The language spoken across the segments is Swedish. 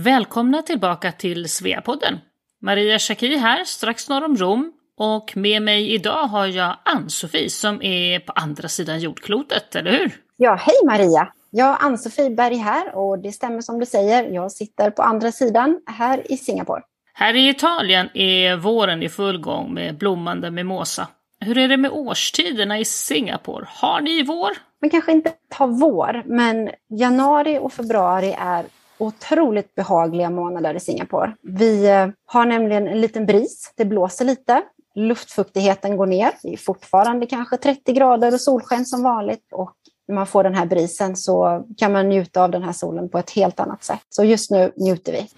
Välkomna tillbaka till Sveapodden. Maria Schacki här, strax norr om Rom. Och med mig idag har jag Ann-Sofie som är på andra sidan jordklotet, eller hur? Ja, hej Maria! Jag är Ann-Sofie Berg här och det stämmer som du säger. Jag sitter på andra sidan här i Singapore. Här i Italien är våren i full gång med blommande mimosa. Hur är det med årstiderna i Singapore? Har ni vår? Man kanske inte har vår, men januari och februari är otroligt behagliga månader i Singapore. Vi eh, har nämligen en liten bris, det blåser lite, luftfuktigheten går ner, det är fortfarande kanske 30 grader och solsken som vanligt och när man får den här brisen så kan man njuta av den här solen på ett helt annat sätt. Så just nu njuter vi.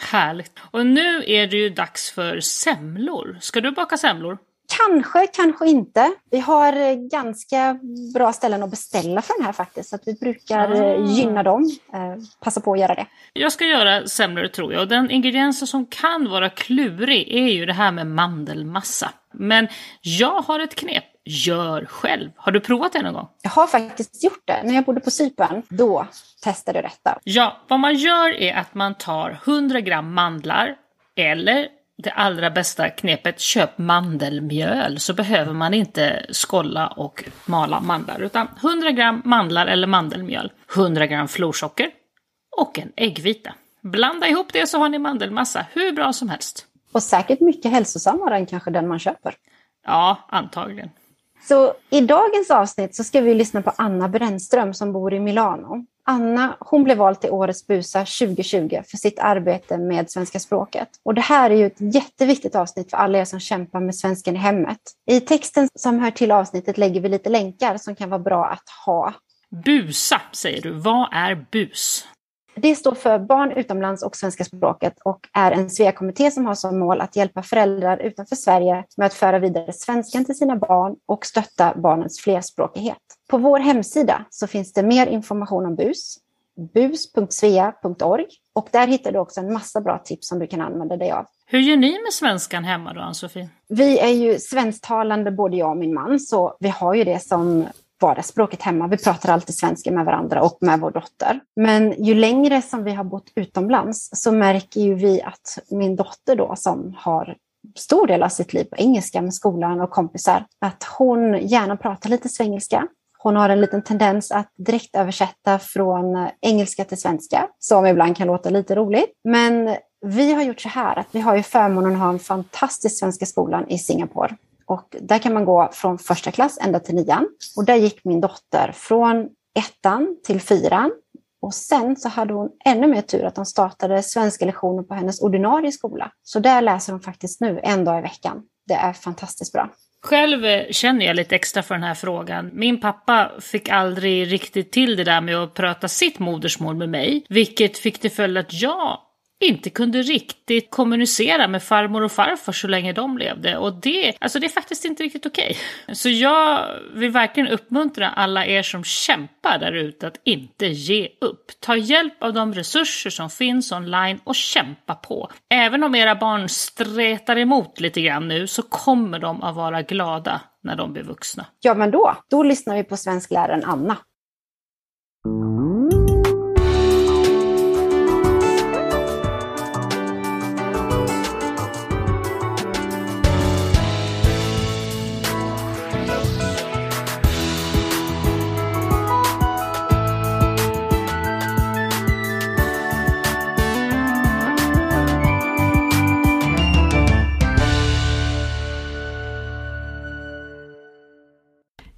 Härligt. Och nu är det ju dags för semlor. Ska du baka semlor? Kanske, kanske inte. Vi har eh, ganska bra ställen att beställa för den här faktiskt. Så att vi brukar ah. gynna dem. Eh, passa på att göra det. Jag ska göra semlor tror jag. Och den ingrediensen som kan vara klurig är ju det här med mandelmassa. Men jag har ett knep. Gör själv. Har du provat det någon gång? Jag har faktiskt gjort det. När jag bodde på Cypern, då testade jag detta. Ja, vad man gör är att man tar 100 gram mandlar eller det allra bästa knepet, köp mandelmjöl så behöver man inte skolla och mala mandlar. Utan 100 gram mandlar eller mandelmjöl, 100 gram florsocker och en äggvita. Blanda ihop det så har ni mandelmassa hur bra som helst. Och säkert mycket hälsosammare än kanske den man köper. Ja, antagligen. Så i dagens avsnitt så ska vi lyssna på Anna Brännström som bor i Milano. Anna hon blev vald till Årets Busa 2020 för sitt arbete med svenska språket. Och det här är ju ett jätteviktigt avsnitt för alla er som kämpar med svenskan i hemmet. I texten som hör till avsnittet lägger vi lite länkar som kan vara bra att ha. Busa säger du. Vad är bus? Det står för Barn utomlands och svenska språket och är en Svea-kommitté som har som mål att hjälpa föräldrar utanför Sverige med att föra vidare svenskan till sina barn och stötta barnens flerspråkighet. På vår hemsida så finns det mer information om BUS, bus.svea.org och där hittar du också en massa bra tips som du kan använda dig av. Hur gör ni med svenskan hemma då, Ann-Sofie? Vi är ju svensktalande både jag och min man, så vi har ju det som vardagsspråket hemma. Vi pratar alltid svenska med varandra och med vår dotter. Men ju längre som vi har bott utomlands så märker ju vi att min dotter då som har stor del av sitt liv på engelska med skolan och kompisar, att hon gärna pratar lite svengelska. Hon har en liten tendens att direkt översätta från eh, engelska till svenska, som ibland kan låta lite roligt. Men vi har gjort så här att vi har ju förmånen att ha en fantastisk svenska skolan i Singapore. Och där kan man gå från första klass ända till nian. Och där gick min dotter från ettan till fyran. Och sen så hade hon ännu mer tur att de startade svenska lektioner på hennes ordinarie skola. Så där läser hon faktiskt nu en dag i veckan. Det är fantastiskt bra. Själv känner jag lite extra för den här frågan. Min pappa fick aldrig riktigt till det där med att prata sitt modersmål med mig, vilket fick till följd att jag inte kunde riktigt kommunicera med farmor och farfar så länge de levde. Och det, alltså det är faktiskt inte riktigt okej. Okay. Så jag vill verkligen uppmuntra alla er som kämpar där ute att inte ge upp. Ta hjälp av de resurser som finns online och kämpa på. Även om era barn stretar emot lite grann nu så kommer de att vara glada när de blir vuxna. Ja, men då, då lyssnar vi på svenskläraren Anna.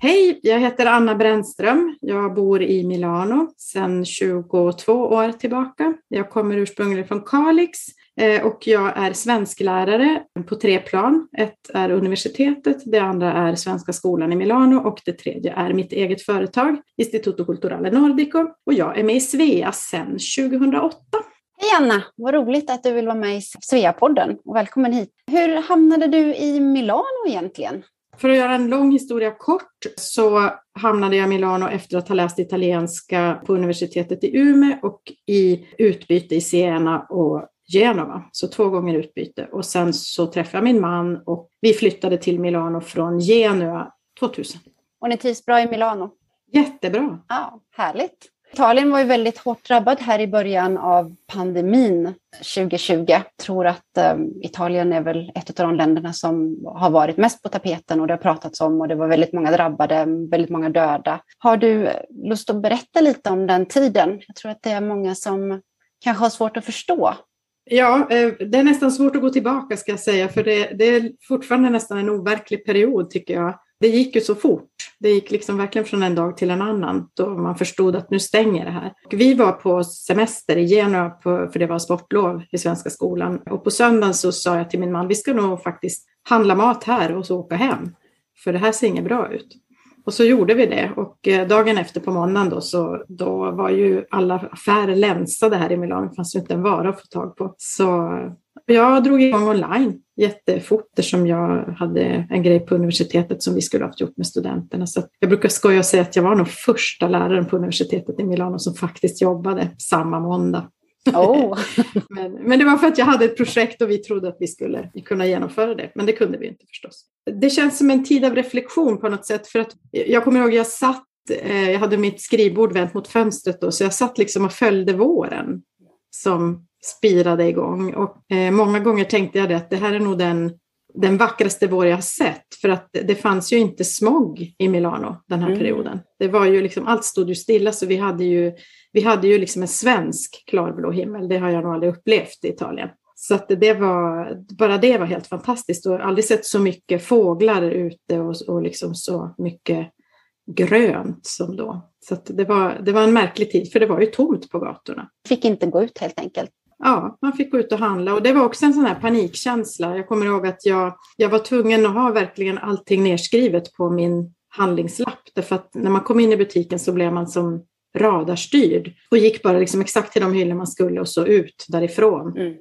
Hej, jag heter Anna Brännström. Jag bor i Milano sedan 22 år tillbaka. Jag kommer ursprungligen från Kalix eh, och jag är svensklärare på tre plan. Ett är universitetet, det andra är Svenska skolan i Milano och det tredje är mitt eget företag, Istituto Culturale Nordico. Och jag är med i Svea sedan 2008. Hej Anna, vad roligt att du vill vara med i Svea-podden och välkommen hit. Hur hamnade du i Milano egentligen? För att göra en lång historia kort så hamnade jag i Milano efter att ha läst italienska på universitetet i Umeå och i utbyte i Siena och Genova, så två gånger utbyte. Och sen så träffade jag min man och vi flyttade till Milano från Genua 2000. Och ni trivs bra i Milano? Jättebra. Ja, härligt. Italien var ju väldigt hårt drabbad här i början av pandemin 2020. Jag tror att ehm, Italien är väl ett av de länderna som har varit mest på tapeten och det har pratats om och det var väldigt många drabbade, väldigt många döda. Har du lust att berätta lite om den tiden? Jag tror att det är många som kanske har svårt att förstå. Ja, eh, det är nästan svårt att gå tillbaka ska jag säga, för det, det är fortfarande nästan en overklig period tycker jag det gick ju så fort. Det gick liksom verkligen från en dag till en annan då man förstod att nu stänger det här. Och vi var på semester i Genua på, för det var sportlov i svenska skolan och på söndagen så sa jag till min man vi ska nog faktiskt handla mat här och så åka hem. För det här ser inget bra ut. Och så gjorde vi det och eh, dagen efter på måndagen då så då var ju alla affärer länsade här i Milano. Det fanns ju inte en vara att få tag på. Så jag drog igång online jättefort eftersom jag hade en grej på universitetet som vi skulle ha gjort med studenterna. Så jag brukar skoja och säga att jag var nog första läraren på universitetet i Milano som faktiskt jobbade samma måndag. Oh. men, men, det var för att jag hade ett projekt och vi trodde att vi skulle kunna genomföra det. Men det kunde vi inte förstås. Det känns som en tid av reflektion på något sätt. För att jag kommer ihåg, jag satt, eh, jag hade mitt skrivbord vänt mot fönstret då, så jag satt liksom och följde våren som spirade igång. Och eh, många gånger tänkte jag det att det här är nog den, den vackraste vår jag sett. För att det fanns ju inte smog i Milano den här mm. perioden. Det var ju liksom, allt stod ju stilla så vi hade ju, vi hade ju liksom en svensk klarblå himmel. Det har jag nog aldrig upplevt i Italien. Så att det var, bara det var helt fantastiskt och aldrig sett så mycket fåglar ute och, och liksom så mycket grönt som då. Så det, var, det var en märklig tid för det var ju tomt på gatorna. Fick inte gå ut helt enkelt. Ja, man fick gå ut och handla och det var också en sån här panikkänsla. Jag kommer ihåg att jag, jag var tvungen att ha verkligen allting nedskrivet på min handlingslapp. Därför att när man kom in i butiken så blev man som radarstyrd och gick bara liksom exakt till de hyllor man skulle och så ut därifrån. Mm.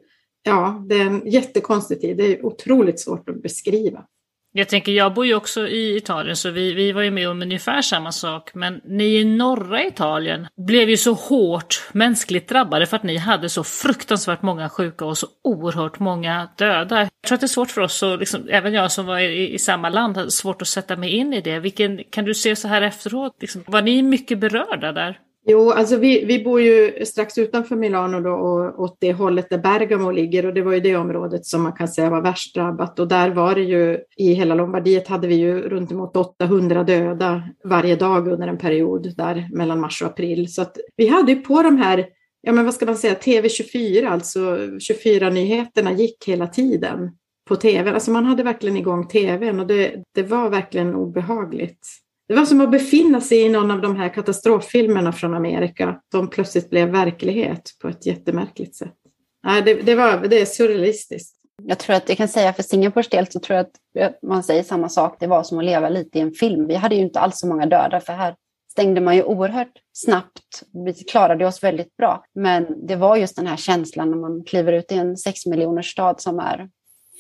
Ja, det är en jättekonstig tid. Det är otroligt svårt att beskriva. Jag tänker, jag bor ju också i Italien så vi, vi var ju med om ungefär samma sak. Men ni i norra Italien blev ju så hårt mänskligt drabbade för att ni hade så fruktansvärt många sjuka och så oerhört många döda. Jag tror att det är svårt för oss, och liksom, även jag som var i, i samma land, hade svårt att sätta mig in i det. Vilken, kan du se så här efteråt, liksom, var ni mycket berörda där? Jo, alltså vi, vi bor ju strax utanför Milano då och åt det hållet där Bergamo ligger och det var ju det området som man kan säga var värst drabbat och där var det ju i hela Lombardiet hade vi ju runt emot 800 döda varje dag under en period där mellan mars och april. Så att vi hade ju på de här, ja men vad ska man säga, TV24, alltså 24-nyheterna gick hela tiden på tv. Alltså man hade verkligen igång tvn och det, det var verkligen obehagligt. Det var som att befinna sig i någon av de här katastroffilmerna från Amerika som plötsligt blev verklighet på ett jättemärkligt sätt. Nej, det, det, var, det är surrealistiskt. Jag tror att jag kan säga för Singapores del så tror jag att man säger samma sak. Det var som att leva lite i en film. Vi hade ju inte alls så många döda för här stängde man ju oerhört snabbt. Vi klarade oss väldigt bra. Men det var just den här känslan när man kliver ut i en sex miljoners stad som är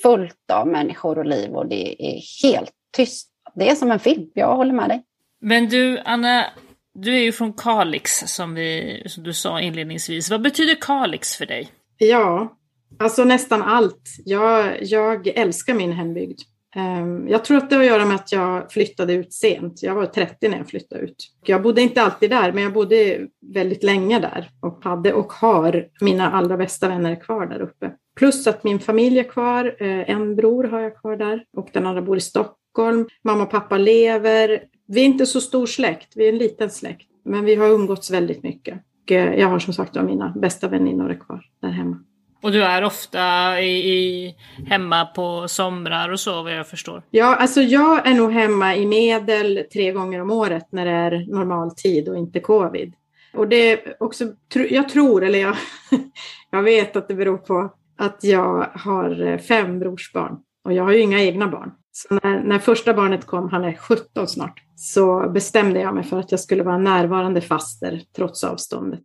fullt av människor och liv och det är helt tyst det är som en film, jag håller med dig. Men du, Anna, du är ju från Kalix som, vi, som du sa inledningsvis. Vad betyder Kalix för dig? Ja, alltså nästan allt. Jag, jag älskar min hembygd. Ehm, jag tror att det har att göra med att jag flyttade ut sent. Jag var 30 när jag flyttade ut. Jag bodde inte alltid där, men jag bodde väldigt länge där och hade och har mina allra bästa vänner kvar där uppe. Plus att min familj är kvar. Eh, en bror har jag kvar där och den andra bor i Stockholm Stockholm. Mamma och pappa lever. Vi är inte så stor släkt, vi är en liten släkt. Men vi har umgåtts väldigt mycket. Jag har som sagt mina bästa väninnor kvar där hemma. Och du är ofta i, i, hemma på somrar och så vad jag förstår? Ja, alltså jag är nog hemma i medel tre gånger om året när det är normal tid och inte covid. Och det är också, jag tror, eller jag, jag vet att det beror på att jag har fem brorsbarn och jag har ju inga egna barn. Så när, när första barnet kom, han är 17 snart, så bestämde jag mig för att jag skulle vara närvarande faster trots avståndet.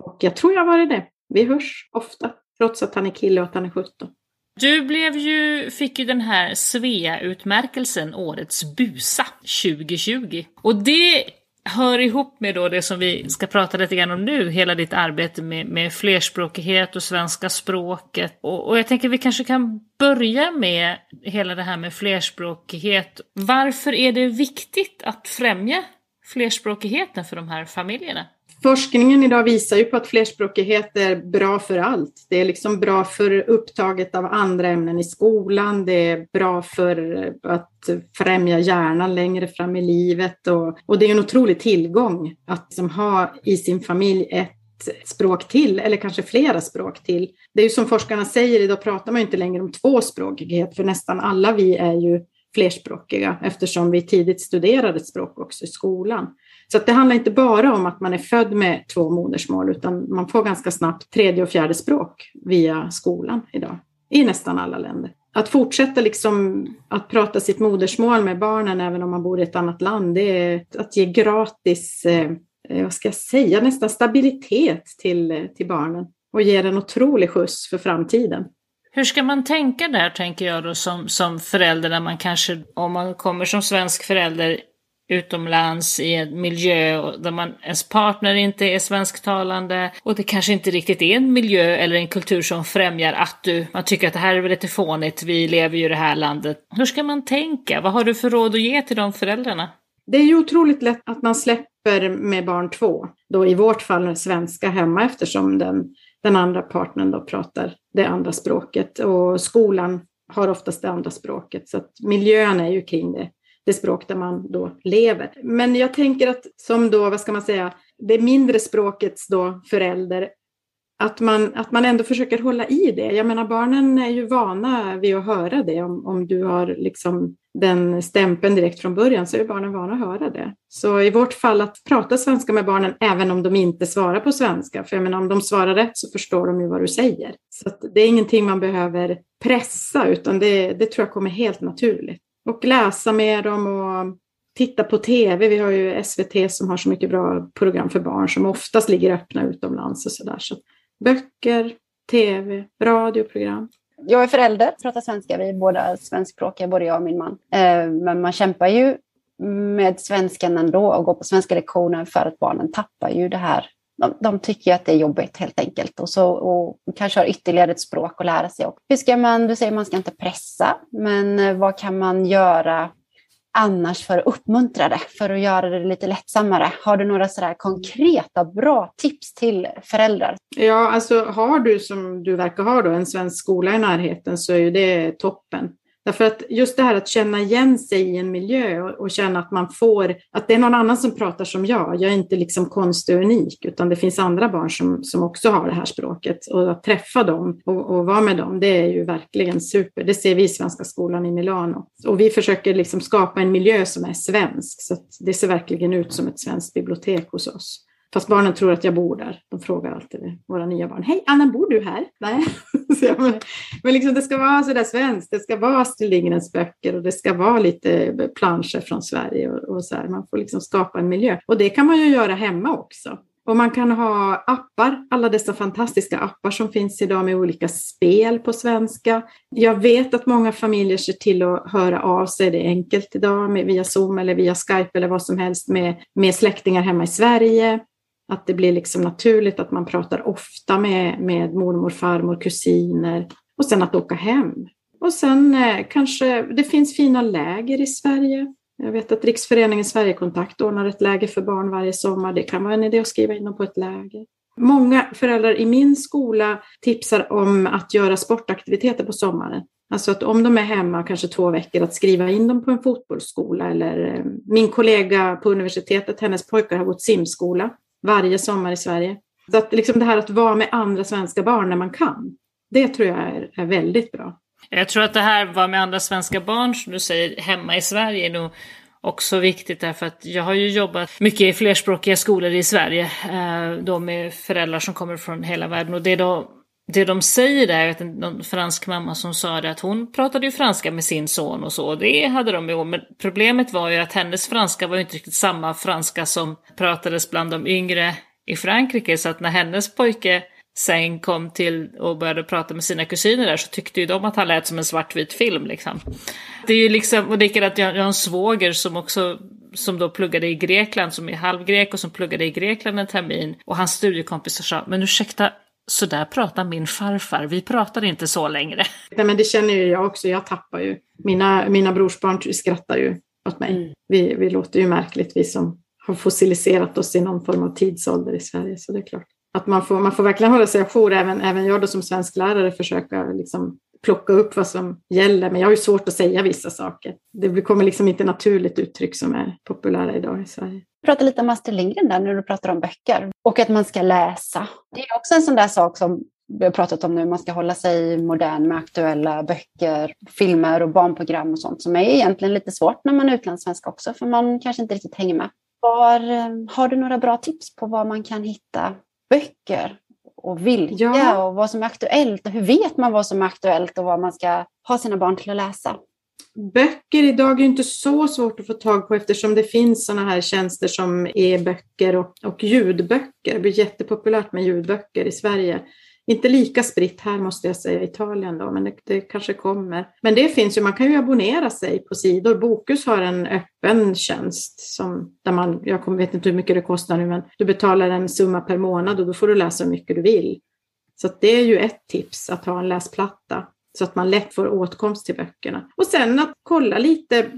Och jag tror jag har varit det. Vi hörs ofta, trots att han är kille och att han är 17. Du blev ju, fick ju den här Svea-utmärkelsen Årets Busa 2020. Och det hör ihop med då det som vi ska prata lite grann om nu, hela ditt arbete med, med flerspråkighet och svenska språket. Och, och jag tänker vi kanske kan börja med hela det här med flerspråkighet. Varför är det viktigt att främja flerspråkigheten för de här familjerna? Forskningen idag visar ju på att flerspråkighet är bra för allt. Det är liksom bra för upptaget av andra ämnen i skolan, det är bra för att främja hjärnan längre fram i livet och, och det är en otrolig tillgång att liksom ha i sin familj ett språk till, eller kanske flera språk till. Det är ju som forskarna säger, idag pratar man inte längre om tvåspråkighet, för nästan alla vi är ju flerspråkiga eftersom vi tidigt studerade språk också i skolan. Så det handlar inte bara om att man är född med två modersmål, utan man får ganska snabbt tredje och fjärde språk via skolan idag, i nästan alla länder. Att fortsätta liksom att prata sitt modersmål med barnen, även om man bor i ett annat land, det är att ge gratis, eh, eh, vad ska jag säga, nästan stabilitet till, eh, till barnen och ge en otrolig skjuts för framtiden. Hur ska man tänka där, tänker jag då, som, som förälder, när man kanske, om man kommer som svensk förälder utomlands i en miljö där man, ens partner inte är svensktalande och det kanske inte riktigt är en miljö eller en kultur som främjar att du, man tycker att det här är väl lite fånigt, vi lever ju i det här landet. Hur ska man tänka? Vad har du för råd att ge till de föräldrarna? Det är ju otroligt lätt att man släpper med barn två, då i vårt fall svenska hemma eftersom den, den andra partnern då pratar det andra språket och skolan har oftast det andra språket så att miljön är ju kring det det språk där man då lever. Men jag tänker att som då, vad ska man säga, det mindre språkets då förälder, att man, att man ändå försöker hålla i det. Jag menar barnen är ju vana vid att höra det. Om, om du har liksom den stämpeln direkt från början så är barnen vana att höra det. Så i vårt fall att prata svenska med barnen även om de inte svarar på svenska. För jag menar om de svarar rätt så förstår de ju vad du säger. Så det är ingenting man behöver pressa utan det, det tror jag kommer helt naturligt och läsa med dem och titta på tv. Vi har ju SVT som har så mycket bra program för barn som oftast ligger öppna utomlands och sådär. Så böcker, tv, radioprogram. Jag är förälder, pratar svenska. Vi är båda svenskspråkiga, både jag och min man. Eh, men man kämpar ju med svenskan ändå och går på svenska lektioner för att barnen tappar ju det här de, de tycker att det är jobbigt helt enkelt och, så, och kanske har ytterligare ett språk att lära sig. Och hur ska man, du säger man ska inte pressa, men eh, vad kan man göra annars för att uppmuntra det, för att göra det lite lättsammare? Har du några sådär konkreta bra tips till föräldrar? Ja, alltså har du som du verkar ha då en svensk skola i närheten så är ju det toppen. Därför att just det här att känna igen sig i en miljö och, och, känna att man får, att det är någon annan som pratar som jag. Jag är inte liksom konstig och unik, utan det finns andra barn som, som också har det här språket. Och att träffa dem och, och vara med dem, det är ju verkligen super. Det ser vi i Svenska skolan i Milano. Och vi försöker liksom skapa en miljö som är svensk, så att det ser verkligen ut som ett svenskt bibliotek hos oss. Fast barnen tror att jag bor där. De frågar alltid det, våra nya barn. Hej Anna, bor du här? Nej. jag, men men liksom, det ska vara sådär svenskt. Det ska vara Astrid Lindgrens böcker och det ska vara lite planscher från Sverige. Och, och så här. Man får liksom skapa en miljö. Och det kan man ju göra hemma också. Och man kan ha appar, alla dessa fantastiska appar som finns idag med olika spel på svenska. Jag vet att många familjer ser till att höra av sig, det är enkelt idag med, via Zoom eller via Skype eller vad som helst med, med släktingar hemma i Sverige. Att det blir liksom naturligt att man pratar ofta med, med mormor, farmor, kusiner och sen att åka hem. Och sen eh, kanske det finns fina läger i Sverige. Jag vet att Riksföreningen Sverigekontakt ordnar ett läger för barn varje sommar. Det kan vara en idé att skriva in dem på ett läger. Många föräldrar i min skola tipsar om att göra sportaktiviteter på sommaren. Alltså att om de är hemma kanske två veckor att skriva in dem på en fotbollsskola eller eh, min kollega på universitetet, hennes pojkar har gått simskola varje sommar i Sverige. Så att liksom det här att vara med andra svenska barn när man kan, det tror jag är, är väldigt bra. Jag tror att det här var med andra svenska barn, som du säger, hemma i Sverige är nog också viktigt därför att jag har ju jobbat mycket i flerspråkiga skolor i Sverige, eh, då med föräldrar som kommer från hela världen och det då det de säger är att en fransk mamma som sa det att hon pratade ju franska med sin son och så, och det hade de ju, men problemet var ju att hennes franska var ju inte riktigt samma franska som pratades bland de yngre i Frankrike, så att när hennes pojke sen kom till och började prata med sina kusiner där så tyckte ju de att han lät som en svartvit film liksom. Det är ju liksom, och likadant jag, jag har en svåger som också som då pluggade i Grekland, som är halvgrek och som pluggade i Grekland en termin. Och hans studiekompisar sa, men ursäkta, så där pratar min farfar, vi pratar inte så längre. Nej, men det känner ju jag också, jag tappar ju. Mina, mina brorsbarn skrattar ju åt mig. Mm. Vi, vi låter ju märkligt, vi som har fossiliserat oss i någon form av tidsålder i Sverige. Så det är klart att man får, man får verkligen hålla sig ajour, även, även jag då som svensk lärare försöka liksom plocka upp vad som gäller. Men jag har ju svårt att säga vissa saker. Det kommer liksom inte naturligt uttryck som är populära idag i Sverige. Du pratade lite om Astrid Lindgren där när du pratar om böcker och att man ska läsa. Det är också en sån där sak som vi har pratat om nu, man ska hålla sig modern med aktuella böcker, filmer och barnprogram och sånt som är egentligen lite svårt när man är utlandssvensk också, för man kanske inte riktigt hänger med. Var, eh, har du några bra tips på var man kan hitta böcker och vilka ja. och vad som är aktuellt och hur vet man vad som är aktuellt och vad man ska ha sina barn till att läsa? Böcker idag är inte så svårt att få tag på eftersom det finns sådana här tjänster som e-böcker och, och ljudböcker. Det blir jättepopulärt med ljudböcker i Sverige. Inte lika spritt här måste jag säga, Italien då, men det, det, kanske kommer. Men det finns ju, man kan ju abonnera sig på sidor. Bokus har en öppen tjänst som, där man, jag vet inte hur mycket det kostar nu, men du betalar en summa per månad och då får du läsa hur mycket du vill. Så det är ju ett tips att ha en läsplatta så att man lätt får åtkomst till böckerna. Och sen att kolla lite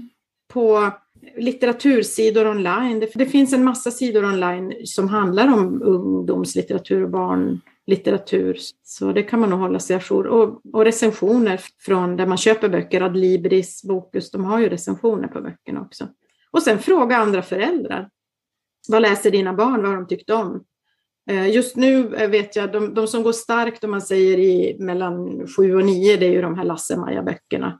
på litteratursidor online. Det, det finns en massa sidor online som handlar om ungdomslitteratur och barn litteratur. Så det kan man nog hålla sig ajour. Och, och recensioner från där man köper böcker, Adlibris, Bokus, de har ju recensioner på böckerna också. Och sen fråga andra föräldrar. Vad läser dina barn? Vad har de tyckt om? Eh, just nu eh, vet jag, de, de som går starkt om man säger i mellan sju och nio, det är ju de här Lasse-Maja-böckerna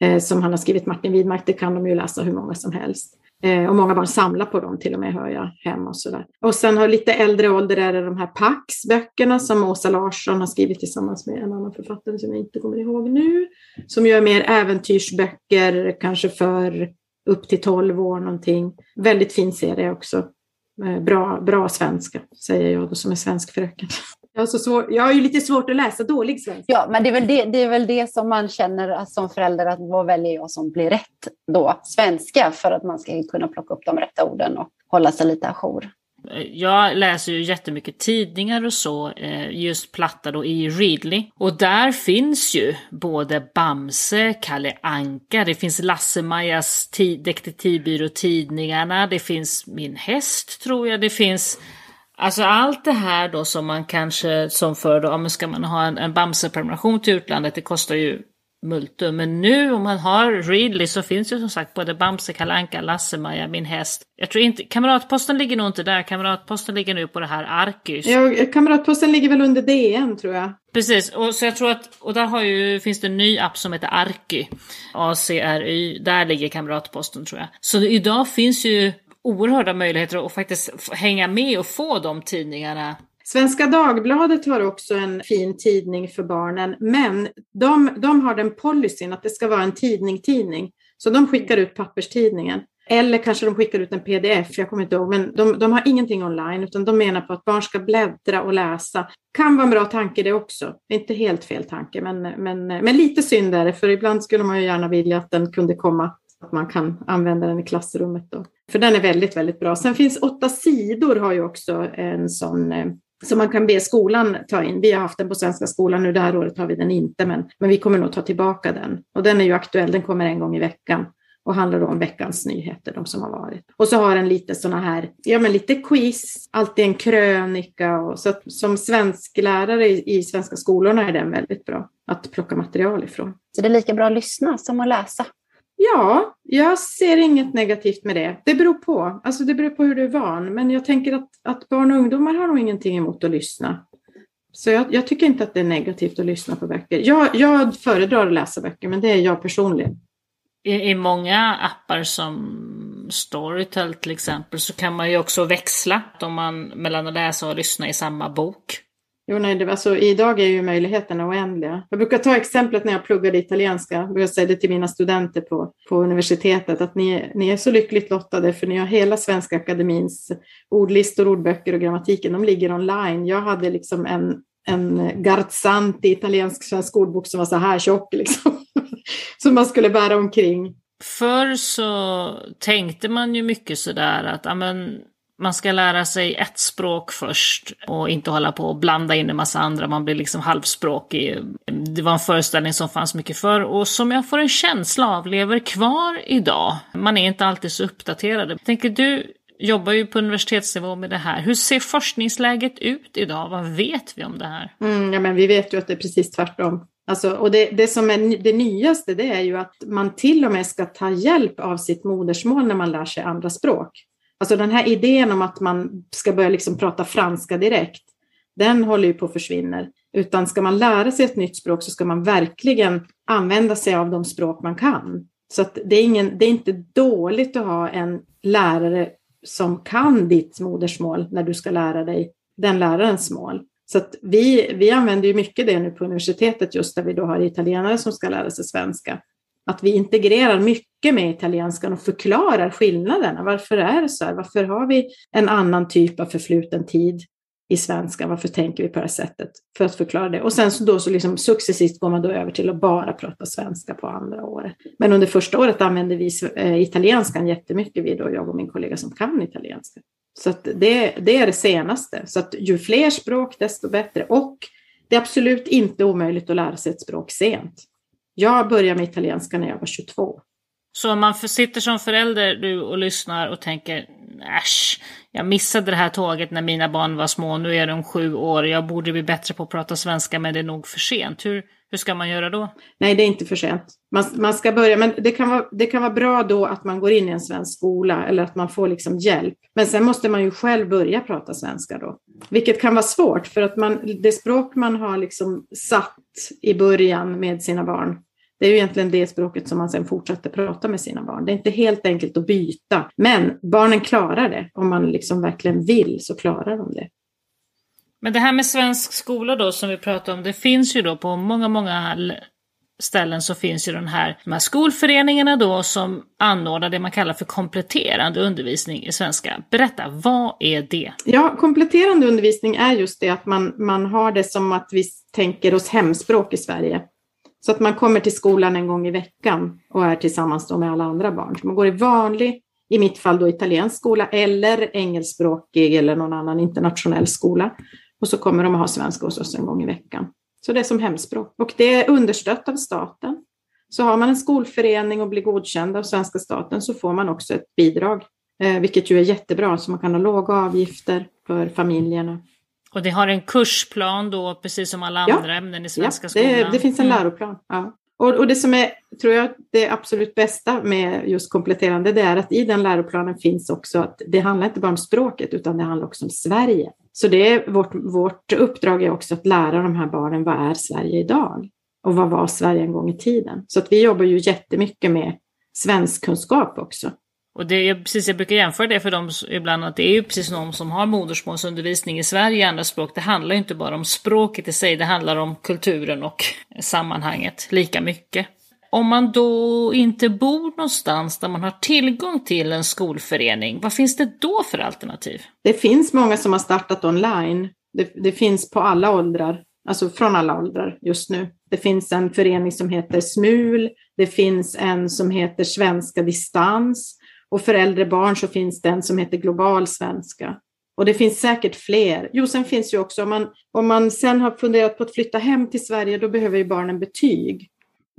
Eh, som han har skrivit, Martin Widmark, det kan de ju läsa hur många som helst. Eh, och många barn samlar på dem till och med hör jag hemma och sådär. Och sen har lite äldre ålder är det de här Pax-böckerna som Åsa Larsson har skrivit tillsammans med en annan författare som jag inte kommer ihåg nu. Som gör mer äventyrsböcker, kanske för upp till 12 år någonting. Väldigt fin serie också. Eh, bra, bra svenska, säger jag då som är svensk fröken. Jag har, så svår, jag har ju lite svårt att läsa dålig svenska. Ja, men det är väl det, det, är väl det som man känner som förälder, att vad väljer jag som blir rätt då? Svenska, för att man ska kunna plocka upp de rätta orden och hålla sig lite ajour. Jag läser ju jättemycket tidningar och så, eh, just platta då i Readly. Och där finns ju både Bamse, Kalle Anka, det finns Lasse-Majas detektivbyrå-tidningarna, det finns Min häst tror jag, det finns Alltså allt det här då som man kanske som för då, men ska man ha en, en Bamse-prenumeration till utlandet, det kostar ju multum. Men nu om man har Readly så finns ju som sagt både Bamse, Kalanka, Lasse-Maja, Min häst. Jag tror inte, Kamratposten ligger nog inte där, Kamratposten ligger nu på det här Arkus. Ja, Kamratposten ligger väl under DN tror jag. Precis, och så jag tror att, och där har ju, finns det en ny app som heter Arky, ACRY, där ligger Kamratposten tror jag. Så idag finns ju oerhörda möjligheter att faktiskt hänga med och få de tidningarna. Svenska Dagbladet har också en fin tidning för barnen, men de, de har den policyn att det ska vara en tidning-tidning. Så de skickar ut papperstidningen. Eller kanske de skickar ut en pdf, jag kommer inte ihåg, men de, de har ingenting online utan de menar på att barn ska bläddra och läsa. Kan vara en bra tanke det också, inte helt fel tanke, men, men, men lite synd är det, för ibland skulle man ju gärna vilja att den kunde komma att man kan använda den i klassrummet. Då. För den är väldigt, väldigt bra. Sen finns åtta sidor har ju också en sån eh, som man kan be skolan ta in. Vi har haft den på Svenska skolan nu, det här året har vi den inte, men, men vi kommer nog ta tillbaka den. Och den är ju aktuell, den kommer en gång i veckan och handlar om veckans nyheter, de som har varit. Och så har den lite sådana här, ja men lite quiz, alltid en krönika och så att, som svensklärare i, i svenska skolorna är den väldigt bra att plocka material ifrån. Så det är lika bra att lyssna som att läsa? Ja, jag ser inget negativt med det. Det beror på. Alltså det beror på hur du är van. Men jag tänker att, att barn och ungdomar har nog ingenting emot att lyssna. Så jag, jag tycker inte att det är negativt att lyssna på böcker. Jag, jag föredrar att läsa böcker, men det är jag personligen. I, I många appar som Storytel till exempel så kan man ju också växla om man, mellan att läsa och lyssna i samma bok. Jo, nej, det, alltså, idag är ju möjligheterna oändliga. Jag brukar ta exemplet när jag pluggade italienska. Jag brukar säga det till mina studenter på, på universitetet, att ni, ni är så lyckligt lottade för ni har hela Svenska Akademins ordlistor, ordböcker och grammatiken. De ligger online. Jag hade liksom en, en Garzanti, italiensk svensk ordbok som var så här tjock, liksom. som man skulle bära omkring. Förr så tänkte man ju mycket sådär att amen, man ska lära sig ett språk först och inte hålla på och blanda in en massa andra, man blir liksom halvspråkig. Det var en föreställning som fanns mycket förr och som jag får en känsla av lever kvar idag. Man är inte alltid så uppdaterad. Tänker du, jobbar ju på universitetsnivå med det här. Hur ser forskningsläget ut idag? Vad vet vi om det här? Mm, ja, men vi vet ju att det är precis tvärtom. Alltså, och det, det som är det nyaste det är ju att man till och med ska ta hjälp av sitt modersmål när man lär sig andra språk. Alltså den här idén om att man ska börja liksom prata franska direkt, den håller ju på att försvinna. Utan ska man lära sig ett nytt språk så ska man verkligen använda sig av de språk man kan. Så det, är ingen, det är inte dåligt att ha en lärare som kan ditt modersmål när du ska lära dig den lärarens mål. Så vi, vi använder ju mycket det nu på universitetet just där vi då har italienare som ska lära sig svenska. Att vi integrerar mycket med italienskan och förklarar skillnaderna. Varför är det så här? Varför har vi en annan typ av förfluten tid i svenska? Varför tänker vi på det här sättet? För att förklara det. Och sen så då så liksom successivt går man då över till att bara prata svenska på andra året. Men under första året använder vi eh, italienskan jättemycket, vi då, jag och min kollega som kan italienska. Så det, det är det senaste. Så att ju fler språk desto bättre. Och det är absolut inte omöjligt att lära sig ett språk sent. Jag började med italienska när jag var 22. Så om man sitter som förälder du och lyssnar och tänker äsch, jag missade det här tåget när mina barn var små, nu är de sju år, jag borde bli bättre på att prata svenska men det är nog för sent. Hur, hur ska man göra då? Nej, det är inte för sent. Man, man ska börja, men det kan, vara, det kan vara bra då att man går in i en svensk skola eller att man får liksom hjälp. Men sen måste man ju själv börja prata svenska då, vilket kan vara svårt för att man, det språk man har liksom satt i början med sina barn, det är ju egentligen det språket som man sen fortsätter prata med sina barn. Det är inte helt enkelt att byta, men barnen klarar det. Om man liksom verkligen vill så klarar de det. Men det här med svensk skola då som vi pratar om, det finns ju då på många, många ställen så finns ju den här, de här skolföreningarna då som anordnar det man kallar för kompletterande undervisning i svenska. Berätta, vad är det? Ja, kompletterande undervisning är just det att man, man har det som att vi tänker oss hemspråk i Sverige. Så att man kommer till skolan en gång i veckan och är tillsammans med alla andra barn. Så man går i vanlig, i mitt fall då italiensk skola eller engelskspråkig eller någon annan internationell skola. Och så kommer de att ha svenska hos oss en gång i veckan. Så det är som hemspråk. Och det är understött av staten. Så har man en skolförening och blir godkänd av svenska staten så får man också ett bidrag, eh, vilket ju är jättebra, så man kan ha låga avgifter för familjerna. Och det har en kursplan då, precis som alla andra ämnen i svenska ja, skolan? Det, det finns en mm. läroplan. Ja. Och, och, det som är, tror jag, det absolut bästa med just kompletterande, det är att i den läroplanen finns också att det handlar inte bara om språket, utan det handlar också om Sverige. Så det är vårt, vårt uppdrag är också att lära de här barnen vad är Sverige idag? Och vad var Sverige en gång i tiden? Så att vi jobbar ju jättemycket med svenskkunskap också. Och det jag, precis, jag brukar jämföra det för dem ibland att det är ju precis någon som har modersmålsundervisning i Sverige i andra språk. Det handlar ju inte bara om språket i sig, det handlar om kulturen och sammanhanget lika mycket. Om man då inte bor någonstans där man har tillgång till en skolförening, vad finns det då för alternativ? Det finns många som har startat online. Det, det finns på alla åldrar, alltså från alla åldrar just nu. Det finns en förening som heter SMUL, det finns en som heter Svenska Distans och för äldre barn så finns det en som heter Global Svenska. Och det finns säkert fler. Jo, sen finns ju också om man, om man sen har funderat på att flytta hem till Sverige, då behöver ju barnen betyg.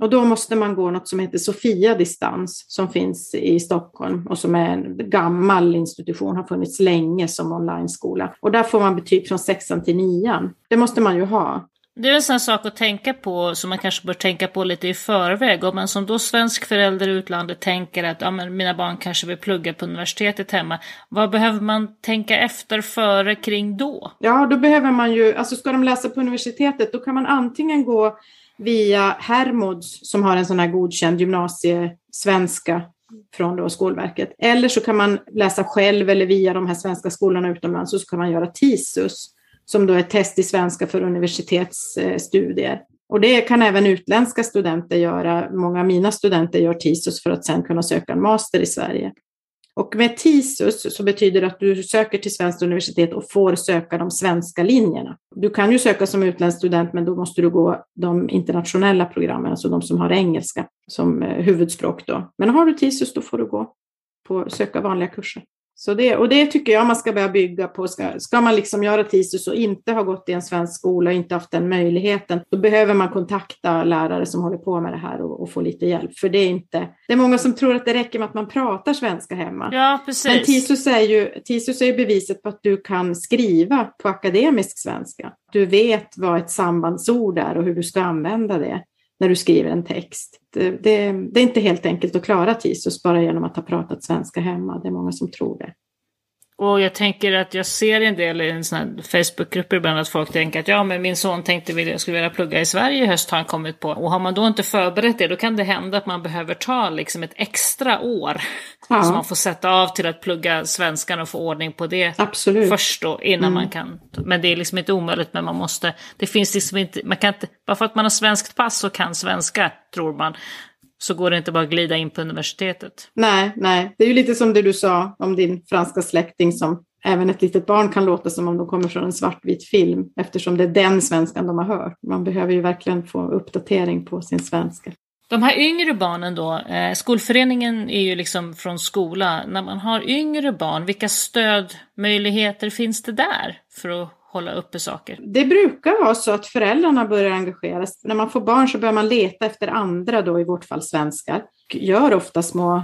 Och då måste man gå något som heter Sofia Distans som finns i Stockholm och som är en gammal institution, har funnits länge som online-skola. Och där får man betyg från sexan till nian. Det måste man ju ha. Det är en sån sak att tänka på som man kanske bör tänka på lite i förväg. Om man som då svensk förälder i utlandet tänker att ja, men mina barn kanske vill plugga på universitetet hemma. Vad behöver man tänka efter före kring då? Ja, då behöver man ju, alltså ska de läsa på universitetet då kan man antingen gå via Hermods som har en sån här godkänd gymnasiesvenska från då Skolverket. Eller så kan man läsa själv eller via de här svenska skolorna utomlands och så kan man göra TISUS som då är test i svenska för universitetsstudier. Och det kan även utländska studenter göra. Många av mina studenter gör TISUS för att sedan kunna söka en master i Sverige. Och med TISUS så betyder det att du söker till svenskt universitet och får söka de svenska linjerna. Du kan ju söka som utländsk student, men då måste du gå de internationella programmen, alltså de som har engelska som eh, huvudspråk. Då. Men har du TISUS, då får du gå på söka vanliga kurser. Så det, och det tycker jag man ska börja bygga på. Ska, ska man liksom göra TISUS och inte ha gått i en svensk skola och inte haft den möjligheten, då behöver man kontakta lärare som håller på med det här och, och få lite hjälp. För det är inte, det är många som tror att det räcker med att man pratar svenska hemma. Ja, precis. Men TISUS är ju, TISUS är ju beviset på att du kan skriva på akademisk svenska. Du vet vad ett sambandsord är och hur du ska använda det när du skriver en text. Det, det, det, är inte helt enkelt att klara TISUS bara genom att ha pratat svenska hemma. Det är många som tror det. Och jag tänker att jag ser en del i en sån här Facebookgrupper ibland att folk tänker att ja, men min son tänkte jag skulle vilja plugga i Sverige i höst har han kommit på. Och har man då inte förberett det, då kan det hända att man behöver ta liksom ett extra år. Ja. Så man får sätta av till att plugga svenskan och få ordning på det Absolut. först då, innan mm. man kan. Men det är liksom inte omöjligt, men man måste, det finns liksom inte, man kan inte, bara för att man har svenskt pass och kan svenska, tror man, så går det inte bara att glida in på universitetet. Nej, nej. Det är ju lite som det du sa om din franska släkting som även ett litet barn kan låta som om de kommer från en svartvit film eftersom det är den svenskan de har hört. Man behöver ju verkligen få uppdatering på sin svenska. De här yngre barnen då, eh, skolföreningen är ju liksom från skola. När man har yngre barn, vilka stödmöjligheter finns det där för att hålla uppe saker? Det brukar vara så att föräldrarna börjar engageras. När man får barn så börjar man leta efter andra, då i vårt fall svenskar. Gör ofta små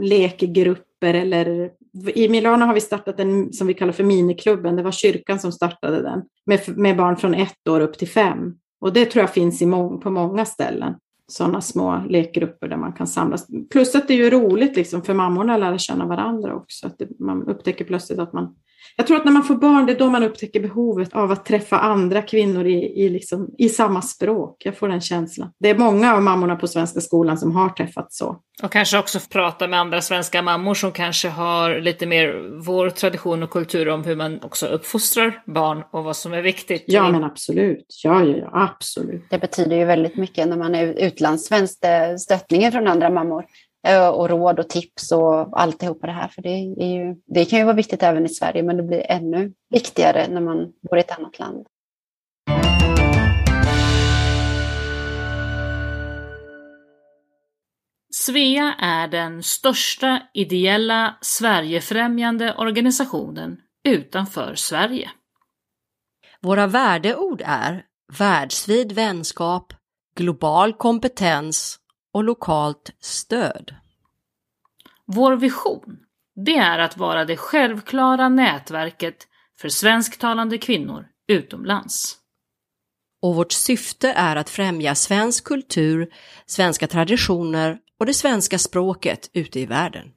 lekgrupper eller i Milano har vi startat en som vi kallar för miniklubben. Det var kyrkan som startade den med, med barn från ett år upp till fem. Och det tror jag finns i må på många ställen. Sådana små lekgrupper där man kan samlas. Plus att det är ju roligt liksom för mammorna att lära känna varandra också. Att det, man upptäcker plötsligt att man jag tror att när man får barn, det är då man upptäcker behovet av att träffa andra kvinnor i, i, liksom, i samma språk. Jag får den känslan. Det är många av mammorna på Svenska skolan som har träffat så. Och kanske också prata med andra svenska mammor som kanske har lite mer vår tradition och kultur om hur man också uppfostrar barn och vad som är viktigt. Ja, men absolut. Ja, ja, ja, absolut. Det betyder ju väldigt mycket när man är utlandssvensk, stöttningen från andra mammor. Eh, och råd och tips och alltihopa det här. För det, är ju, det kan ju vara viktigt även i Sverige, men det blir ännu viktigare när man bor i ett annat land. Svea är den största ideella Sverigefrämjande organisationen utanför Sverige. Våra värdeord är världsvid vänskap, global kompetens och lokalt stöd. Vår vision, det är att vara det självklara nätverket för svensktalande kvinnor utomlands. Och vårt syfte är att främja svensk kultur, svenska traditioner och det svenska språket ute i världen.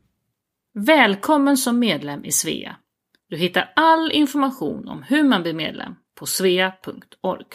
Välkommen som medlem i Svea. Du hittar all information om hur man blir medlem på svea.org.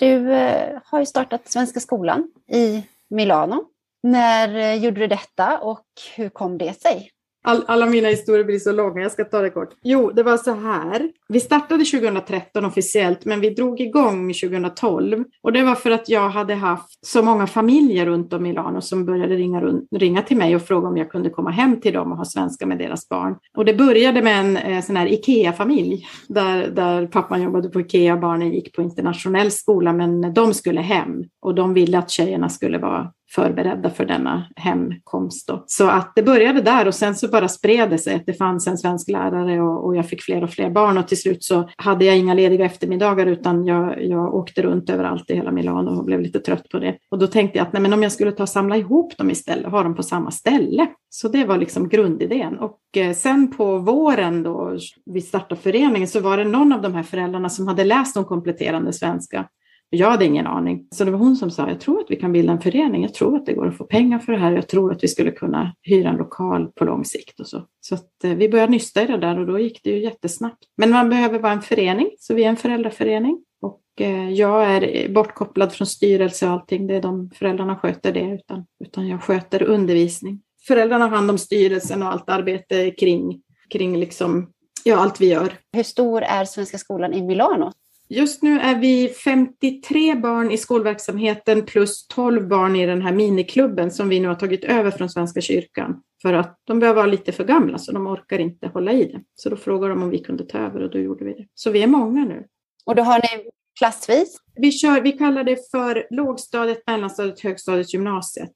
Du eh, har ju startat Svenska skolan i Milano. När eh, gjorde du detta och hur kom det sig? All, alla mina historier blir så långa, jag ska ta det kort. Jo, det var så här. Vi startade 2013 officiellt, men vi drog igång 2012. Och det var för att jag hade haft så många familjer runt om i Milano som började ringa, ringa till mig och fråga om jag kunde komma hem till dem och ha svenska med deras barn. Och det började med en eh, sån här IKEA-familj, där, där pappan jobbade på IKEA, och barnen gick på internationell skola, men de skulle hem. Och de ville att tjejerna skulle vara förberedda för denna hemkomst. Då. Så att det började där och sen så bara spred det sig att det fanns en svensk lärare och, och, jag fick fler och fler barn och till slut så hade jag inga lediga eftermiddagar utan jag, jag åkte runt överallt i hela Milano och blev lite trött på det. Och då tänkte jag att nej, men om jag skulle ta och samla ihop dem istället och ha dem på samma ställe. Så det var liksom grundidén. Och eh, sen på våren då vi startade föreningen så var det någon av de här föräldrarna som hade läst om kompletterande svenska jag hade ingen aning. Så det var hon som sa, jag tror att vi kan bilda en förening. Jag tror att det går att få pengar för det här. Jag tror att vi skulle kunna hyra en lokal på lång sikt och så. Så att, eh, vi började nysta i det där och då gick det ju jättesnabbt. Men man behöver vara en förening, så vi är en föräldraförening. Och eh, jag är bortkopplad från styrelse och allting. Det är de föräldrarna sköter det, utan, utan jag sköter undervisning. Föräldrarna har hand om styrelsen och allt arbete kring, kring liksom, ja, allt vi gör. Hur stor är Svenska skolan i Milano? Just nu är vi 53 barn i skolverksamheten plus 12 barn i den här miniklubben som vi nu har tagit över från Svenska kyrkan. För att de behöver vara lite för gamla så de orkar inte hålla i det. Så då frågade de om vi kunde ta över och då gjorde vi det. Så vi är många nu. Och då har ni Klassvis? Vi, kör, vi kallar det för lågstadiet, mellanstadiet, högstadiet, gymnasiet.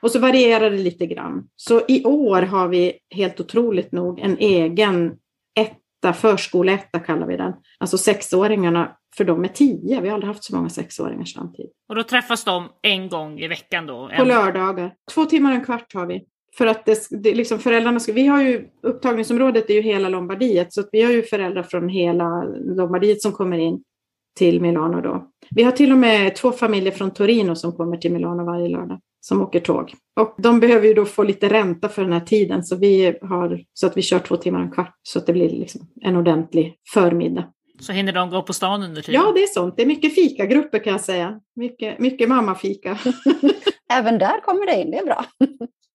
Och så varierar det lite grann. Så i år har vi helt otroligt nog en egen etta, förskoleetta kallar vi den. Alltså sexåringarna, för de är tio. Vi har aldrig haft så många sexåringar samtidigt. Och då träffas de en gång i veckan då? På lördagar. Två timmar och en kvart har vi. För att det, det, liksom föräldrarna ska, vi har ju, upptagningsområdet är ju hela Lombardiet, så vi har ju föräldrar från hela Lombardiet som kommer in till Milano då. Vi har till och med två familjer från Torino som kommer till Milano varje lördag som åker tåg. Och de behöver ju då få lite ränta för den här tiden så, vi har, så att vi kör två timmar och en kvart så att det blir liksom en ordentlig förmiddag. Så hinner de gå på stan under tiden? Ja, det är sånt. Det är mycket fikagrupper kan jag säga. Mycket, mycket mammafika. Även där kommer det in, det är bra.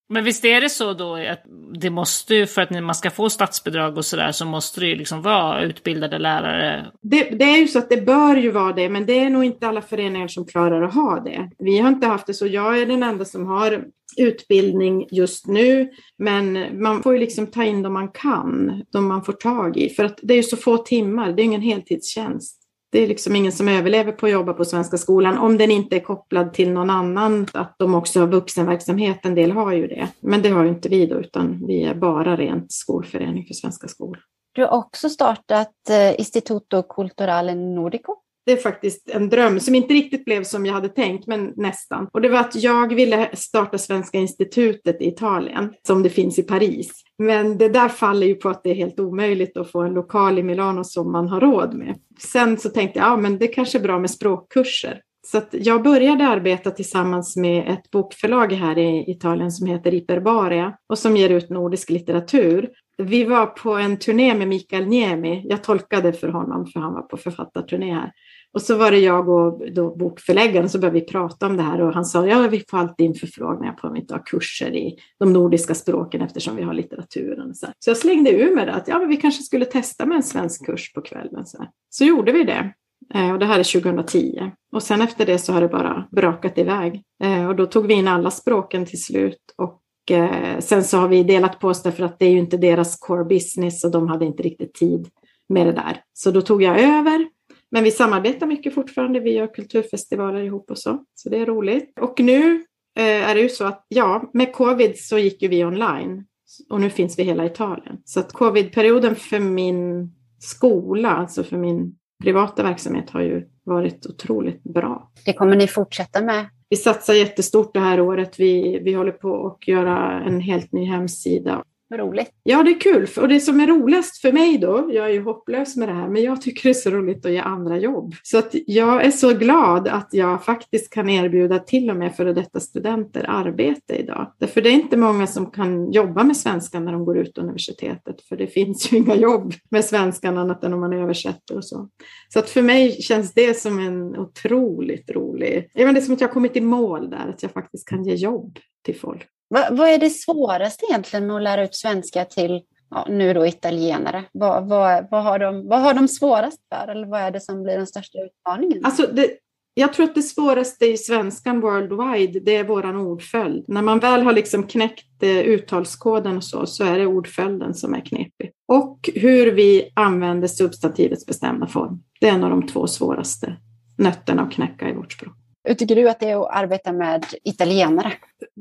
Men visst är det så då att det måste ju, för att man ska få statsbidrag och sådär, så måste det ju liksom vara utbildade lärare? Det, det, är ju så att det bör ju vara det, men det är nog inte alla föreningar som klarar att ha det. Vi har inte haft det så. Jag är den enda som har utbildning just nu, men man får ju liksom ta in de man kan, de man får tag i, för att det är ju så få timmar, det är ingen heltidstjänst. Det är liksom ingen som överlever på att jobba på Svenska skolan om den inte är kopplad till någon annan, att de också har vuxenverksamhet, en del har ju det. Men det har ju inte vi då, utan vi är bara rent skolförening för Svenska skolan. Du har också startat eh, Instituto Istituto Culturale Nordico. Det är faktiskt en dröm som inte riktigt blev som jag hade tänkt, men nästan. Och det var att jag ville starta Svenska institutet i Italien, som det finns i Paris. Men det där faller ju på att det är helt omöjligt att få en lokal i Milano som man har råd med. Sen så tänkte jag, ja men det kanske är bra med språkkurser. Så jag började arbeta tillsammans med ett bokförlag här i Italien som heter Iperbaria och som ger ut nordisk litteratur. Vi var på en turné med Mikael Niemi. Jag tolkade för honom för han var på författarturné här. Och så var det jag och då bokförläggaren så började vi prata om det här och han sa ja, vi får alltid in förfrågningar på om vi inte har kurser i de nordiska språken eftersom vi har litteraturen. Så, så jag slängde ur med det att ja, men vi kanske skulle testa med en svensk kurs på kvällen. Så, så gjorde vi det. Eh, och det här är 2010. Och sen efter det så har det bara brakat iväg. Eh, och då tog vi in alla språken till slut. Och eh, sen så har vi delat på oss därför att det är ju inte deras core business och de hade inte riktigt tid med det där. Så då tog jag över men vi samarbetar mycket fortfarande. Vi gör kulturfestivaler ihop och så. Så det är roligt. Och nu eh, är det ju så att ja, med covid så gick ju vi online. Och nu finns vi hela Italien. Så att covidperioden för min skola, alltså för min privata verksamhet har ju varit otroligt bra. Det kommer ni fortsätta med? Vi satsar jättestort det här året. Vi, vi håller på att göra en helt ny hemsida roligt. Ja, det är kul. Och det som är roligast för mig då, jag är ju hopplös med det här, men jag tycker det är så roligt att ge andra jobb. Så att jag är så glad att jag faktiskt kan erbjuda till och med före detta studenter arbete idag. Därför det är inte många som kan jobba med svenska när de går ut universitetet, för det finns ju inga jobb med svenskan annat än om man översätter och så. Så att för mig känns det som en otroligt rolig, det är som att jag har kommit i mål där, att jag faktiskt kan ge jobb till folk. Vad, vad är det svåraste egentligen med att lära ut svenska till ja, nu då italienare? Vad, vad, vad, har de, vad har de svårast för? Eller vad är det som blir den största utmaningen? Alltså det, jag tror att det svåraste i svenskan worldwide, det är våran ordföljd. När man väl har liksom knäckt eh, uttalskoden och så, så är det ordföljden som är knepig. Och hur vi använder substantivets bestämda form. Det är en av de två svåraste nötterna att knäcka i vårt språk. Hur tycker du att det är att arbeta med italienare?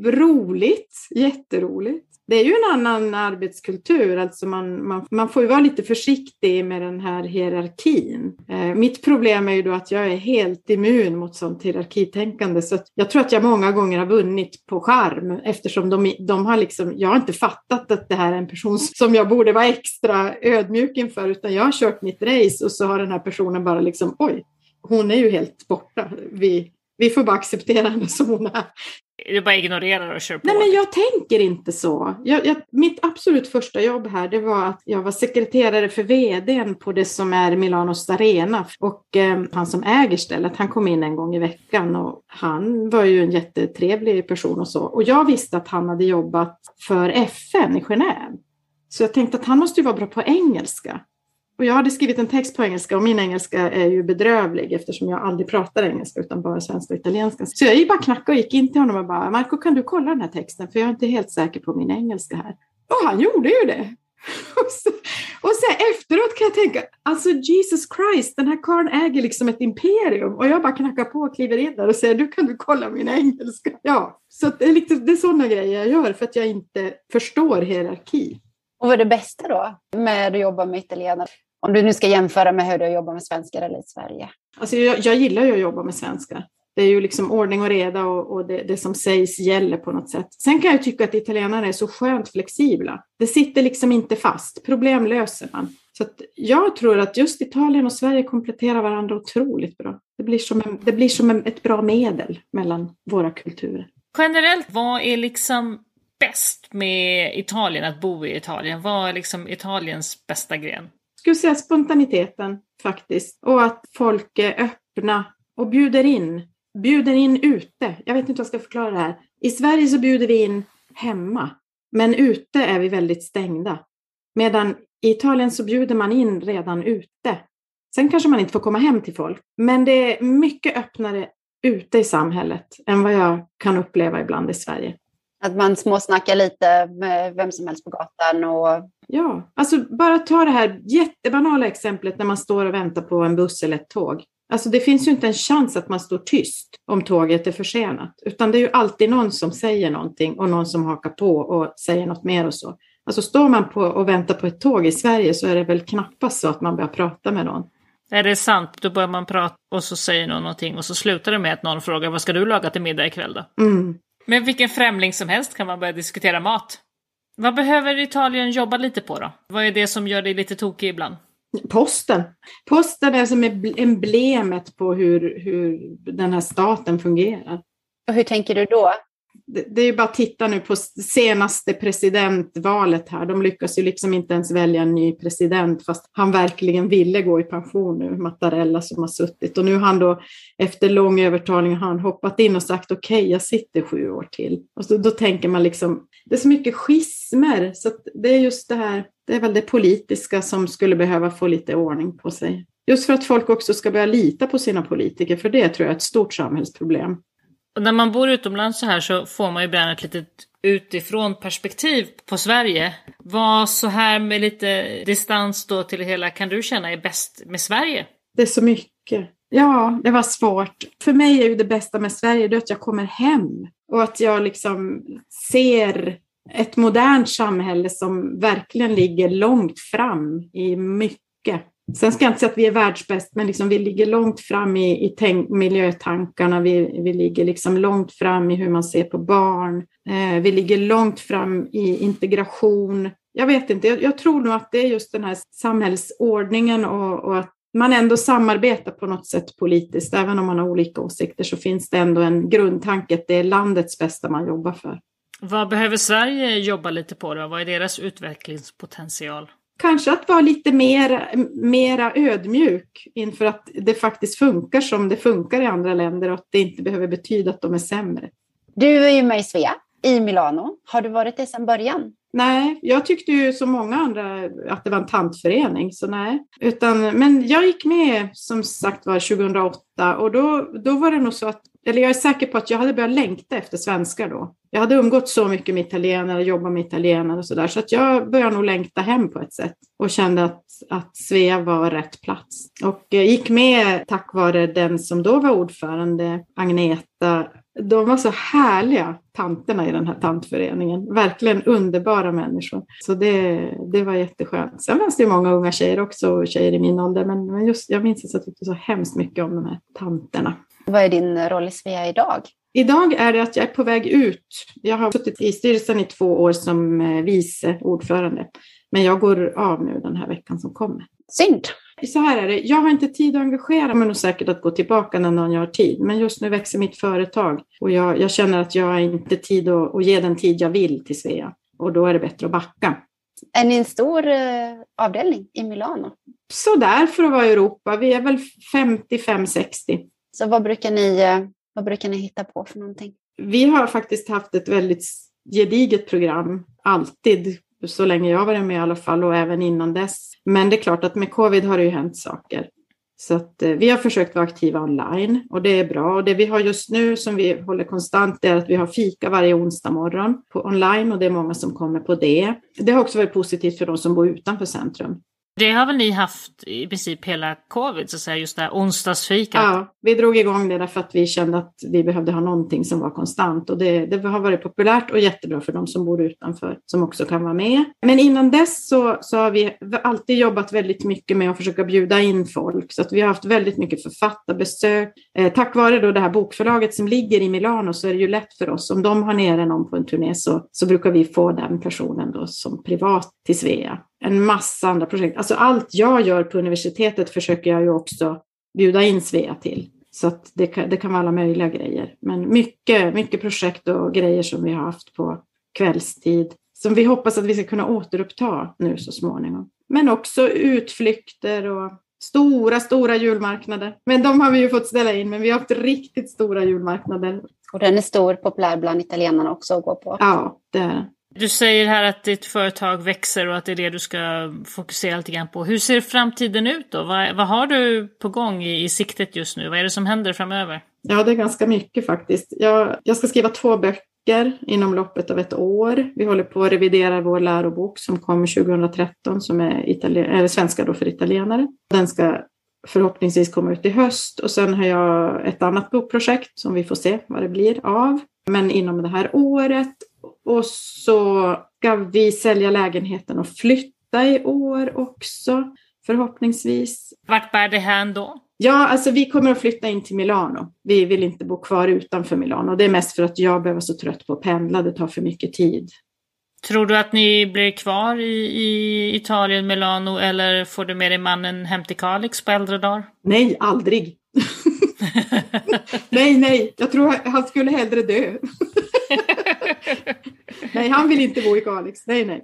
Roligt, jätteroligt. Det är ju en annan arbetskultur, alltså man, man, man får ju vara lite försiktig med den här hierarkin. Eh, mitt problem är ju då att jag är helt immun mot sånt hierarkitänkande, så jag tror att jag många gånger har vunnit på charm eftersom de, de har liksom, jag har inte fattat att det här är en person som jag borde vara extra ödmjuk inför, utan jag har kört mitt race och så har den här personen bara liksom, oj, hon är ju helt borta. vid vi får bara acceptera henne som hon är. Du bara ignorerar och kör på? Nej, men jag tänker inte så. Jag, jag, mitt absolut första jobb här, det var att jag var sekreterare för vdn på det som är Milanos Arena. Och eh, han som äger stället, han kom in en gång i veckan och han var ju en jättetrevlig person och så. Och jag visste att han hade jobbat för FN i Genève. Så jag tänkte att han måste ju vara bra på engelska. Och jag hade skrivit en text på engelska och min engelska är ju bedrövlig eftersom jag aldrig pratar engelska utan bara svenska och italienska. Så jag gick bara knackade och gick in till honom och bara Marco kan du kolla den här texten för jag är inte helt säker på min engelska här. Och han gjorde ju det. Och så, och så efteråt kan jag tänka, alltså Jesus Christ, den här karln äger liksom ett imperium. Och jag bara knackar på och kliver in där och säger, du kan du kolla min engelska. Ja, så det är, liksom, det är sådana grejer jag gör för att jag inte förstår hierarki. Och vad är det bästa då med att jobba med italienare? Om du nu ska jämföra med hur du jobbar med svenskar eller i Sverige. Alltså jag, jag gillar ju att jobba med svenskar. Det är ju liksom ordning och reda och, och det, det, som sägs gäller på något sätt. Sen kan jag tycka att italienare är så skönt flexibla. Det sitter liksom inte fast. Problem löser man. Så jag tror att just Italien och Sverige kompletterar varandra otroligt bra. Det blir som, en, det blir som en, ett bra medel mellan våra kulturer. Generellt, vad är liksom bäst med Italien, att bo i Italien? Vad är liksom Italiens bästa gren? Jag skulle säga spontaniteten faktiskt. Och att folk är öppna och bjuder in bjuder in ute. Jag vet inte hur jag ska förklara det här. I Sverige så bjuder vi in hemma, men ute är vi väldigt stängda. Medan i Italien så bjuder man in redan ute. Sen kanske man inte får komma hem till folk, men det är mycket öppnare ute i samhället än vad jag kan uppleva ibland i Sverige. Att man småsnackar lite med vem som helst på gatan och... Ja, alltså bara ta det här jättebanala exemplet när man står och väntar på en buss eller ett tåg. Alltså det finns ju inte en chans att man står tyst om tåget är försenat, utan det är ju alltid någon som säger någonting och någon som hakar på och säger något mer och så. Alltså står man på och väntar på ett tåg i Sverige så är det väl knappast så att man börjar prata med någon. Är det sant? Då börjar man prata och så säger någon någonting och så slutar det med att någon frågar vad ska du laga till middag ikväll då? Mm. Med vilken främling som helst kan man börja diskutera mat. Vad behöver Italien jobba lite på då? Vad är det som gör dig lite tokig ibland? Posten. Posten är som emblemet på hur, hur den här staten fungerar. Och hur tänker du då? Det, är ju bara att titta nu på senaste presidentvalet här. De lyckas ju liksom inte ens välja en ny president fast han verkligen ville gå i pension nu, Mattarella som har suttit. Och nu har han då efter lång övertalning har han hoppat in och sagt okej, okay, jag sitter sju år till. Och så, då tänker man liksom, det är så mycket schismer så det är just det här det är väl det politiska som skulle behöva få lite ordning på sig. Just för att folk också ska börja lita på sina politiker, för det tror jag är ett stort samhällsproblem. Och när man bor utomlands så här så får man ju ibland ett litet utifrån perspektiv på Sverige. Vad så här med lite distans då till det hela kan du känna är bäst med Sverige? Det är så mycket. Ja, det var svårt. För mig är ju det bästa med Sverige det att jag kommer hem och att jag liksom ser ett modernt samhälle som verkligen ligger långt fram i mycket. Sen ska jag inte säga att vi är världsbäst, men liksom vi ligger långt fram i, i tänk, miljötankarna. Vi, vi ligger liksom långt fram i hur man ser på barn. Eh, vi ligger långt fram i integration. Jag vet inte, jag, jag, tror nog att det är just den här samhällsordningen och, och att man ändå samarbetar på något sätt politiskt. Även om man har olika åsikter så finns det ändå en grundtanke att det är landets bästa man jobbar för. Vad behöver Sverige jobba lite på då? Vad är deras utvecklingspotential? Kanske att vara lite mer, mera ödmjuk inför att det faktiskt funkar som det funkar i andra länder och att det inte behöver betyda att de är sämre. Du är ju med i Svea i Milano. Har du varit det sedan början? Nej, jag tyckte ju som många andra att det var en tantförening, så nej. Utan, men jag gick med som sagt var 2008 och då, då var det nog så att, eller jag är säker på att jag hade börjat längta efter svenskar då. Jag hade umgått så mycket med italienare, jobbat med italienare och sådär, så att jag började nog längta hem på ett sätt och kände att, att Svea var rätt plats. Och eh, gick med tack vare den som då var ordförande, Agneta de var så härliga, tanterna i den här tantföreningen. Verkligen underbara människor. Så det, det var jätteskönt. Sen fanns det ju många unga tjejer också, tjejer i min ålder, men just, jag minns att jag tyckte så hemskt mycket om de här tanterna. Vad är din roll i Svea idag? Idag är det att jag är på väg ut. Jag har suttit i styrelsen i två år som eh, vice ordförande. Men jag går av nu den här veckan som kommer. Synd. Så här är det, jag har inte tid att engagera mig nog säkert att gå tillbaka när någon har tid. Men just nu växer mitt företag och jag, jag känner att jag har inte tid att, att ge den tid jag vill till Svea. Och då är det bättre att backa. Är ni en stor eh, avdelning i Milano? Så där för att vara i Europa. Vi är väl 55-60. Så vad brukar, ni, eh, vad brukar ni hitta på för någonting? Vi har faktiskt haft ett väldigt gediget program, alltid så länge jag varit med i alla fall och även innan dess. Men det är klart att med covid har det ju hänt saker. Så att, eh, vi har försökt vara aktiva online och det är bra. Och det vi har just nu som vi håller konstant är att vi har fika varje onsdag morgon på online och det är många som kommer på det. Det har också varit positivt för de som bor utanför centrum. Det har väl ni haft i princip hela covid, så att säga, just det här onsdagsfikat? Ja, vi drog igång det därför att vi kände att vi behövde ha någonting som var konstant och det, det har varit populärt och jättebra för de som bor utanför som också kan vara med. Men innan dess så, så har vi alltid jobbat väldigt mycket med att försöka bjuda in folk så att vi har haft väldigt mycket författarbesök. Eh, tack vare då det här bokförlaget som ligger i Milano så är det ju lätt för oss. Om de har nere någon på en turné så, så brukar vi få den personen då som privat till Svea en massa andra projekt. Alltså allt jag gör på universitetet försöker jag ju också bjuda in Svea till. Så att det, kan, det kan vara alla möjliga grejer. Men mycket, mycket projekt och grejer som vi har haft på kvällstid. Som vi hoppas att vi ska kunna återuppta nu så småningom. Men också utflykter och stora, stora julmarknader. Men de har vi ju fått ställa in, men vi har haft riktigt stora julmarknader. Och den är stor, populär bland italienarna också att gå på. Ja, det är den. Du säger här att ditt företag växer och att det är det du ska fokusera lite grann på. Hur ser framtiden ut då? Vad, vad har du på gång i, i siktet just nu? Vad är det som händer framöver? Ja, det är ganska mycket faktiskt. Jag, jag ska skriva två böcker inom loppet av ett år. Vi håller på att revidera vår lärobok som kom 2013 som är eller svenska då för italienare. Den ska förhoppningsvis komma ut i höst och sen har jag ett annat bokprojekt som vi får se vad det blir av. Men inom det här året och så ska vi sälja lägenheten och flytta i år också, förhoppningsvis. Vart bär det hän då? Ja, alltså vi kommer att flytta in till Milano. Vi vill inte bo kvar utanför Milano. Det är mest för att jag behöver så trött på att pendla. Det tar för mycket tid. Tror du att ni blir kvar i, i Italien, Milano eller får du med dig mannen hem till Kalix på äldre dagar? Nej, aldrig. nej, nej, jag tror han skulle hellre dö. nej, han vill inte bo i Kalix. Nej, nej.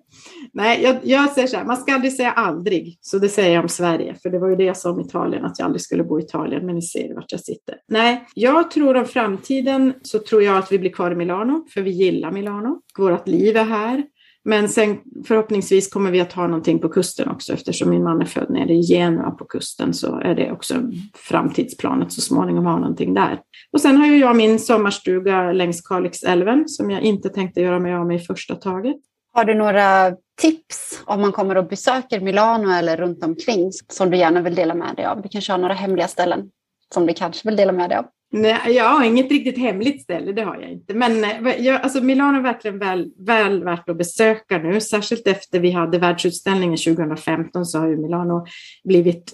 Nej, jag, jag säger så här, man ska aldrig säga aldrig. Så det säger jag om Sverige, för det var ju det jag sa om Italien, att jag aldrig skulle bo i Italien, men ni ser vart jag sitter. Nej, jag tror om framtiden så tror jag att vi blir kvar i Milano, för vi gillar Milano. Vårt liv är här. Men sen förhoppningsvis kommer vi att ha någonting på kusten också eftersom min man är född nere i Genua på kusten så är det också framtidsplanet så småningom ha någonting där. Och sen har ju jag min sommarstuga längs Kalixälven som jag inte tänkte göra mig av med i första taget. Har du några tips om man kommer och besöker Milano eller runt omkring som du gärna vill dela med dig av? Du kanske har några hemliga ställen som du kanske vill dela med dig av? Nej, jag har inget riktigt hemligt ställe, det har jag inte. Men eh, jag, alltså Milano är verkligen väl, väl värt att besöka nu, särskilt efter vi hade världsutställningen 2015 så har ju Milano blivit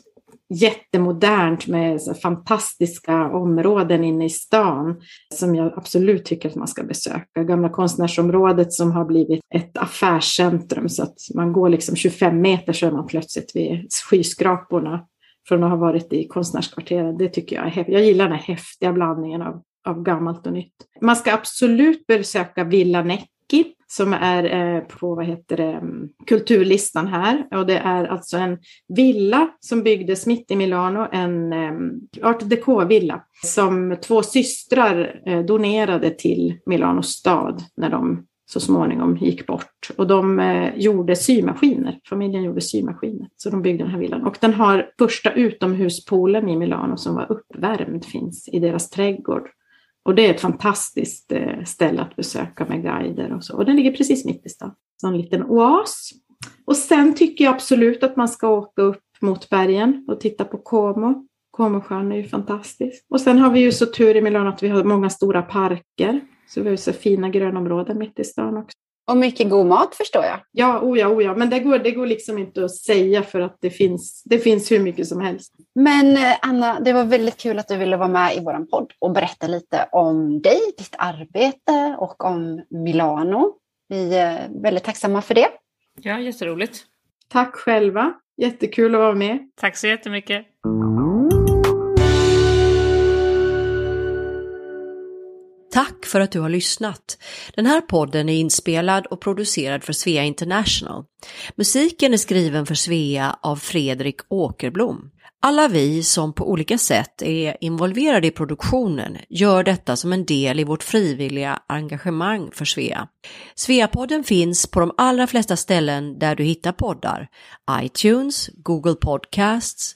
jättemodernt med fantastiska områden inne i stan som jag absolut tycker att man ska besöka. Gamla konstnärsområdet som har blivit ett affärscentrum så att man går liksom 25 meter så är man plötsligt vid skyskraporna från att ha varit i konstnärskvarteren. Det tycker jag är häftigt. Jag gillar den här häftiga blandningen av, av gammalt och nytt. Man ska absolut besöka Villa Necki som är eh, på vad heter det, mm, kulturlistan här. Och det är alltså en villa som byggdes mitt i Milano, en eh, art deco-villa som två systrar eh, donerade till Milano stad när de så småningom gick bort. Och de eh, gjorde symaskiner, familjen gjorde symaskiner, så de byggde den här villan. Och den har första utomhuspoolen i Milano som var uppvärmd, finns i deras trädgård. Och det är ett fantastiskt eh, ställe att besöka med guider och så. Och den ligger precis mitt i stan, så en liten oas. Och sen tycker jag absolut att man ska åka upp mot bergen och titta på Como. Comosjön är ju fantastisk. Och sen har vi ju så tur i Milano att vi har många stora parker så vi har så fina grönområden mitt i stan också. Och mycket god mat förstår jag. Ja, oh ja, oh ja. men det går, det går liksom inte att säga för att det finns, det finns hur mycket som helst. Men eh, Anna, det var väldigt kul att du ville vara med i vår podd och berätta lite om dig, ditt arbete och om Milano. Vi är väldigt tacksamma för det. Ja, jätteroligt. Tack själva. Jättekul att vara med. Tack så jättemycket. För att du har lyssnat. Den här podden är inspelad och producerad för Svea International. Musiken är skriven för Svea av Fredrik Åkerblom. Alla vi som på olika sätt är involverade i produktionen gör detta som en del i vårt frivilliga engagemang för Svea. Sveapodden finns på de allra flesta ställen där du hittar poddar. iTunes, Google Podcasts,